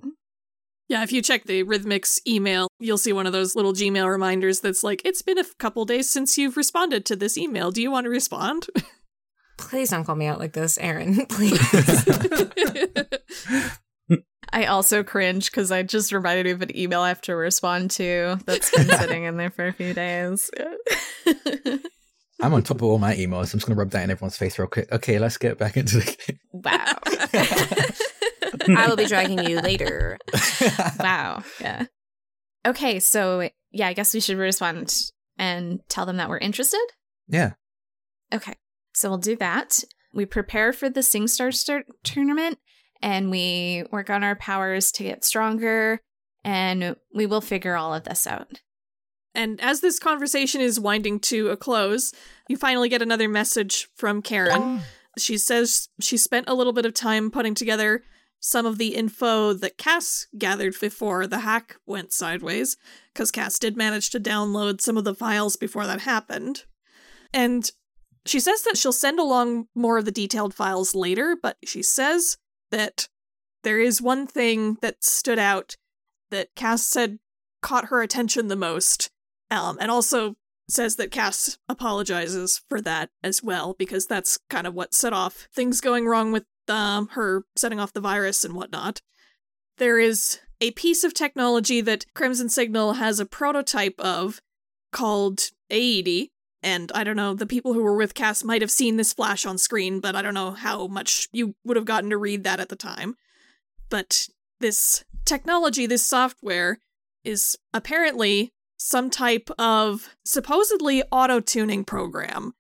Yeah, if you check the Rhythmix email, you'll see one of those little Gmail reminders that's like, it's been a couple days since you've responded to this email. Do you want to respond? Please don't call me out like this, Aaron. Please. I also cringe because I just reminded me of an email I have to respond to that's been sitting in there for a few days. I'm on top of all my emails. I'm just gonna rub that in everyone's face real quick. Okay, let's get back into the game. wow. I will be dragging you later. wow. Yeah. Okay, so yeah, I guess we should respond and tell them that we're interested. yeah. Okay, so we'll do that. We prepare for the SingStar tournament and we work on our powers to get stronger and we will figure all of this out. And as this conversation is winding to a close, you finally get another message from Karen. She says she spent a little bit of time putting together some of the info that Cass gathered before the hack went sideways, because Cass did manage to download some of the files before that happened. And she says that she'll send along more of the detailed files later, but she says that there is one thing that stood out that Cass said caught her attention the most um, and also says that Cass apologizes for that as well, because that's kind of what set off things going wrong with um, her setting off the virus and whatnot. There is a piece of technology that Crimson Signal has a prototype of called AED. And I don't know, the people who were with Cass might have seen this flash on screen, but I don't know how much you would have gotten to read that at the time. But this technology, this software, is apparently some type of supposedly auto tuning program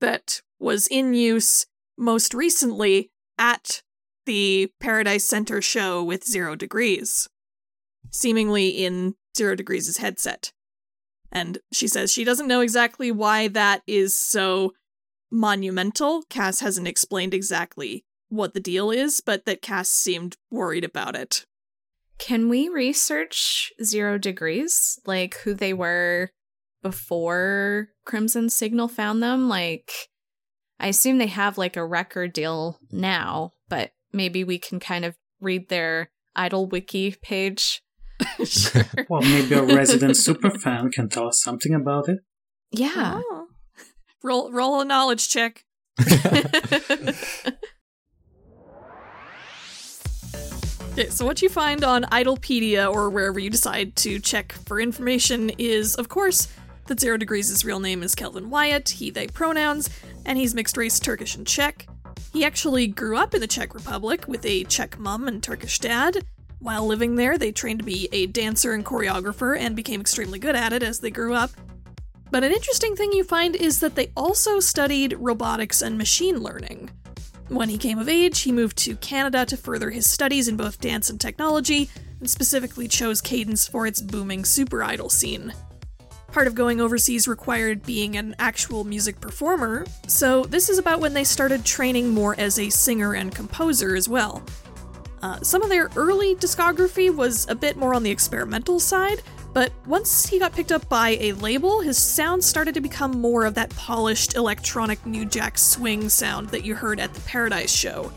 that was in use most recently at the Paradise Center show with Zero Degrees, seemingly in Zero Degrees' headset. And she says she doesn't know exactly why that is so monumental. Cass hasn't explained exactly what the deal is, but that Cass seemed worried about it. Can we research Zero Degrees? Like who they were before Crimson Signal found them? Like, I assume they have like a record deal now, but maybe we can kind of read their Idol Wiki page. Sure. Well, maybe a resident superfan can tell us something about it. Yeah. Oh. Roll roll a knowledge check. Okay, so what you find on Idolpedia or wherever you decide to check for information is, of course, that Zero Degrees' real name is Kelvin Wyatt, he, they pronouns, and he's mixed race Turkish and Czech. He actually grew up in the Czech Republic with a Czech mom and Turkish dad. While living there, they trained to be a dancer and choreographer and became extremely good at it as they grew up. But an interesting thing you find is that they also studied robotics and machine learning. When he came of age, he moved to Canada to further his studies in both dance and technology, and specifically chose Cadence for its booming super idol scene. Part of going overseas required being an actual music performer, so this is about when they started training more as a singer and composer as well. Uh, some of their early discography was a bit more on the experimental side, but once he got picked up by a label, his sound started to become more of that polished electronic New Jack swing sound that you heard at the Paradise show.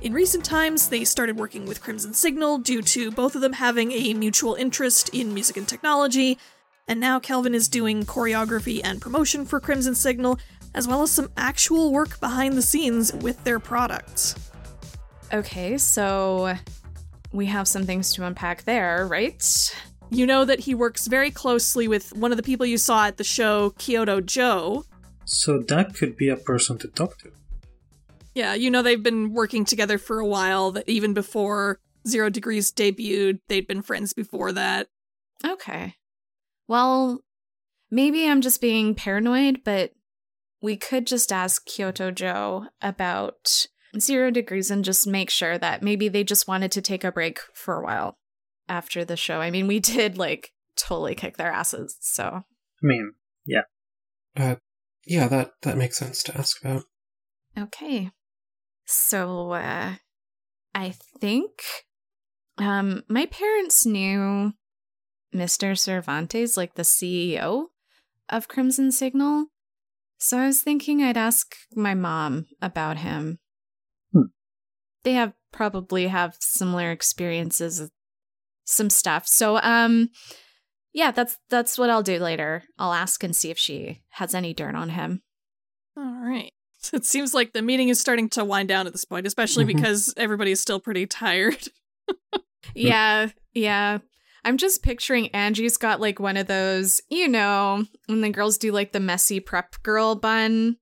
In recent times, they started working with Crimson Signal due to both of them having a mutual interest in music and technology, and now Kelvin is doing choreography and promotion for Crimson Signal, as well as some actual work behind the scenes with their products. Okay, so we have some things to unpack there, right? You know that he works very closely with one of the people you saw at the show, Kyoto Joe. So that could be a person to talk to. Yeah, you know they've been working together for a while, that even before Zero Degrees debuted, they'd been friends before that. Okay. Well, maybe I'm just being paranoid, but we could just ask Kyoto Joe about zero degrees and just make sure that maybe they just wanted to take a break for a while after the show. I mean, we did like totally kick their asses, so. I mean, yeah. Uh, yeah, that that makes sense to ask about. Okay. So, uh, I think, um, my parents knew Mr. Cervantes, like the CEO of Crimson Signal. So I was thinking I'd ask my mom about him. They have probably have similar experiences some stuff. So um yeah, that's that's what I'll do later. I'll ask and see if she has any dirt on him. All right. It seems like the meeting is starting to wind down at this point, especially Mhm. because everybody's still pretty tired. Yeah, yeah. I'm just picturing Angie's got like one of those, you know, when the girls do like the messy prep girl bun.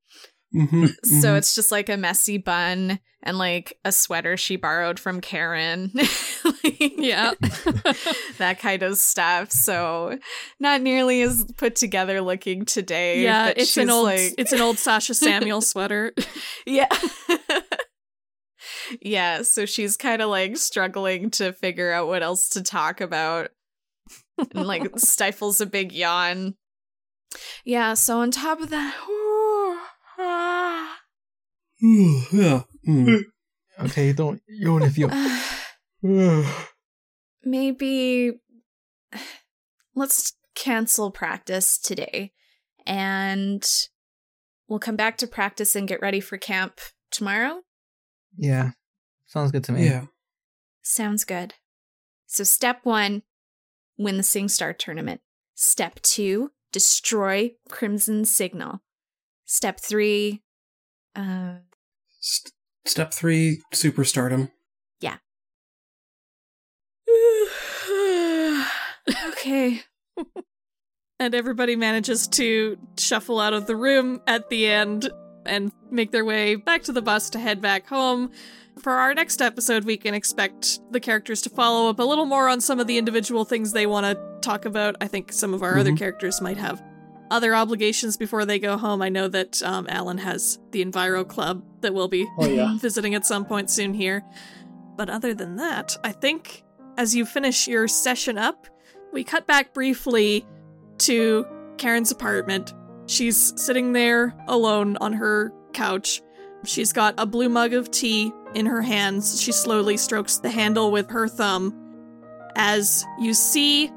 Mm-hmm, So it's just like a messy bun and like a sweater she borrowed from Karen. Like, Yeah. that kind of stuff. So not nearly as put together looking today. yeah, but it's an old like it's an old Sasha Samuel sweater. Yeah. yeah, so she's kind of like struggling to figure out what else to talk about and like stifles a big yawn. Yeah, so on top of that, yeah. mm. Okay, don't yawn if you're. maybe let's cancel practice today and we'll come back to practice and get ready for camp tomorrow. yeah, sounds good to me. Yeah. Sounds good. So, step one win the SingStar tournament. Step two destroy Crimson Signal. Step three, uh, St- step three, superstardom. Yeah. okay. and everybody manages to shuffle out of the room at the end and make their way back to the bus to head back home. for our next episode, we can expect the characters to follow up a little more on some of the individual things they want to talk about. I think some of our other Mhm. characters might have other obligations before they go home. I know that um, Alan has the Enviro Club that we'll be Oh, yeah. visiting at some point soon here. But other than that, I think as you finish your session up, we cut back briefly to Karen's apartment. She's sitting there alone on her couch. She's got a blue mug of tea in her hands. She slowly strokes the handle with her thumb. As you see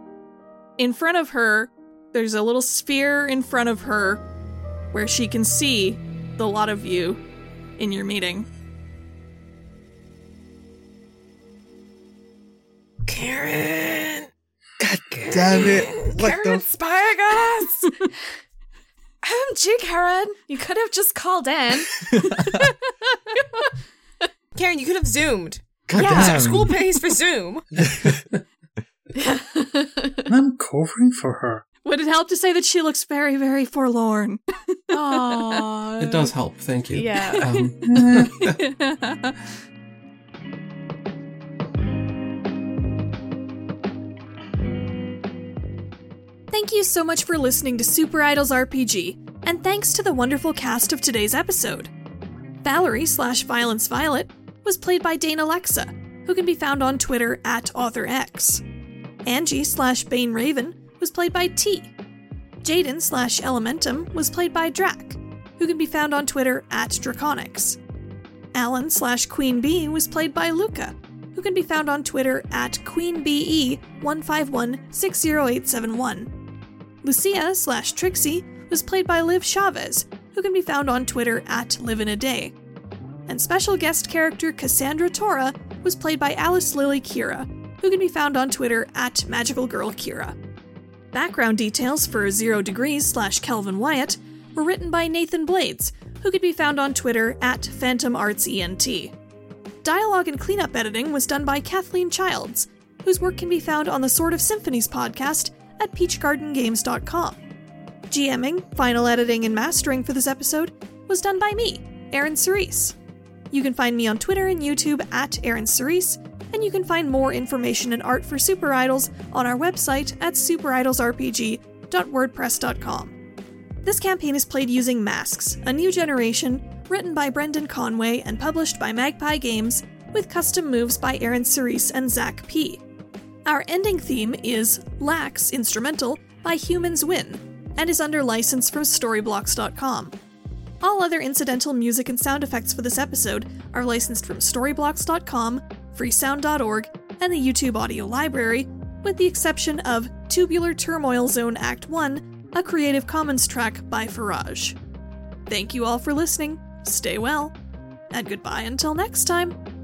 in front of her, there's a little sphere in front of her where she can see the lot of you in your meeting. Karen! God damn it! What Karen the? spying on us! OMG, Karen! You could have just called in. Karen, you could have zoomed. God Yeah. damn. School pays for Zoom. I'm covering for her. Would it help to say that she looks very, very forlorn? Aww. It does help, thank you. Yeah. Um, Thank you so much for listening to Super Idols RPG, and thanks to the wonderful cast of today's episode. Valerie slash Violence Violet was played by Dana Alexa, who can be found on Twitter at AuthorX. Angie slash Bane Raven was played by T. Jaden slash Elementum was played by Drac, who can be found on Twitter at Draconics. Alan slash Queen Bee was played by Luca, who can be found on Twitter at QueenBE15160871. Lucia slash Trixie was played by Liv Chavez, who can be found on Twitter at Live in a Day. And special guest character Cassandra Tora was played by Alice Lily Kira, who can be found on Twitter at Magical Girl Kira. Background details for Zero Degrees slash Kelvin Wyatt were written by Nathan Blades, who could be found on Twitter at Phantom Arts ENT. Dialogue and cleanup editing was done by Kathleen Childs, whose work can be found on the Sword of Symphonies podcast at peachgardengames.com. GMing, final editing, and mastering for this episode was done by me, Aaron Cerise. You can find me on Twitter and YouTube at Aaron Cerise, and you can find more information and art for Super Idols on our website at superidolsrpg.wordpress.com. This campaign is played using Masks, a new generation, written by Brendan Conway and published by Magpie Games, with custom moves by Aaron Cerise and Zach P. Our ending theme is Lax Instrumental by Humans Win, and is under license from Storyblocks.com. All other incidental music and sound effects for this episode are licensed from Storyblocks.com, Freesound.org, and the YouTube Audio Library, with the exception of Tubular Turmoil Zone Act 1, a Creative Commons track by Farage. Thank you all for listening, stay well, and goodbye until next time.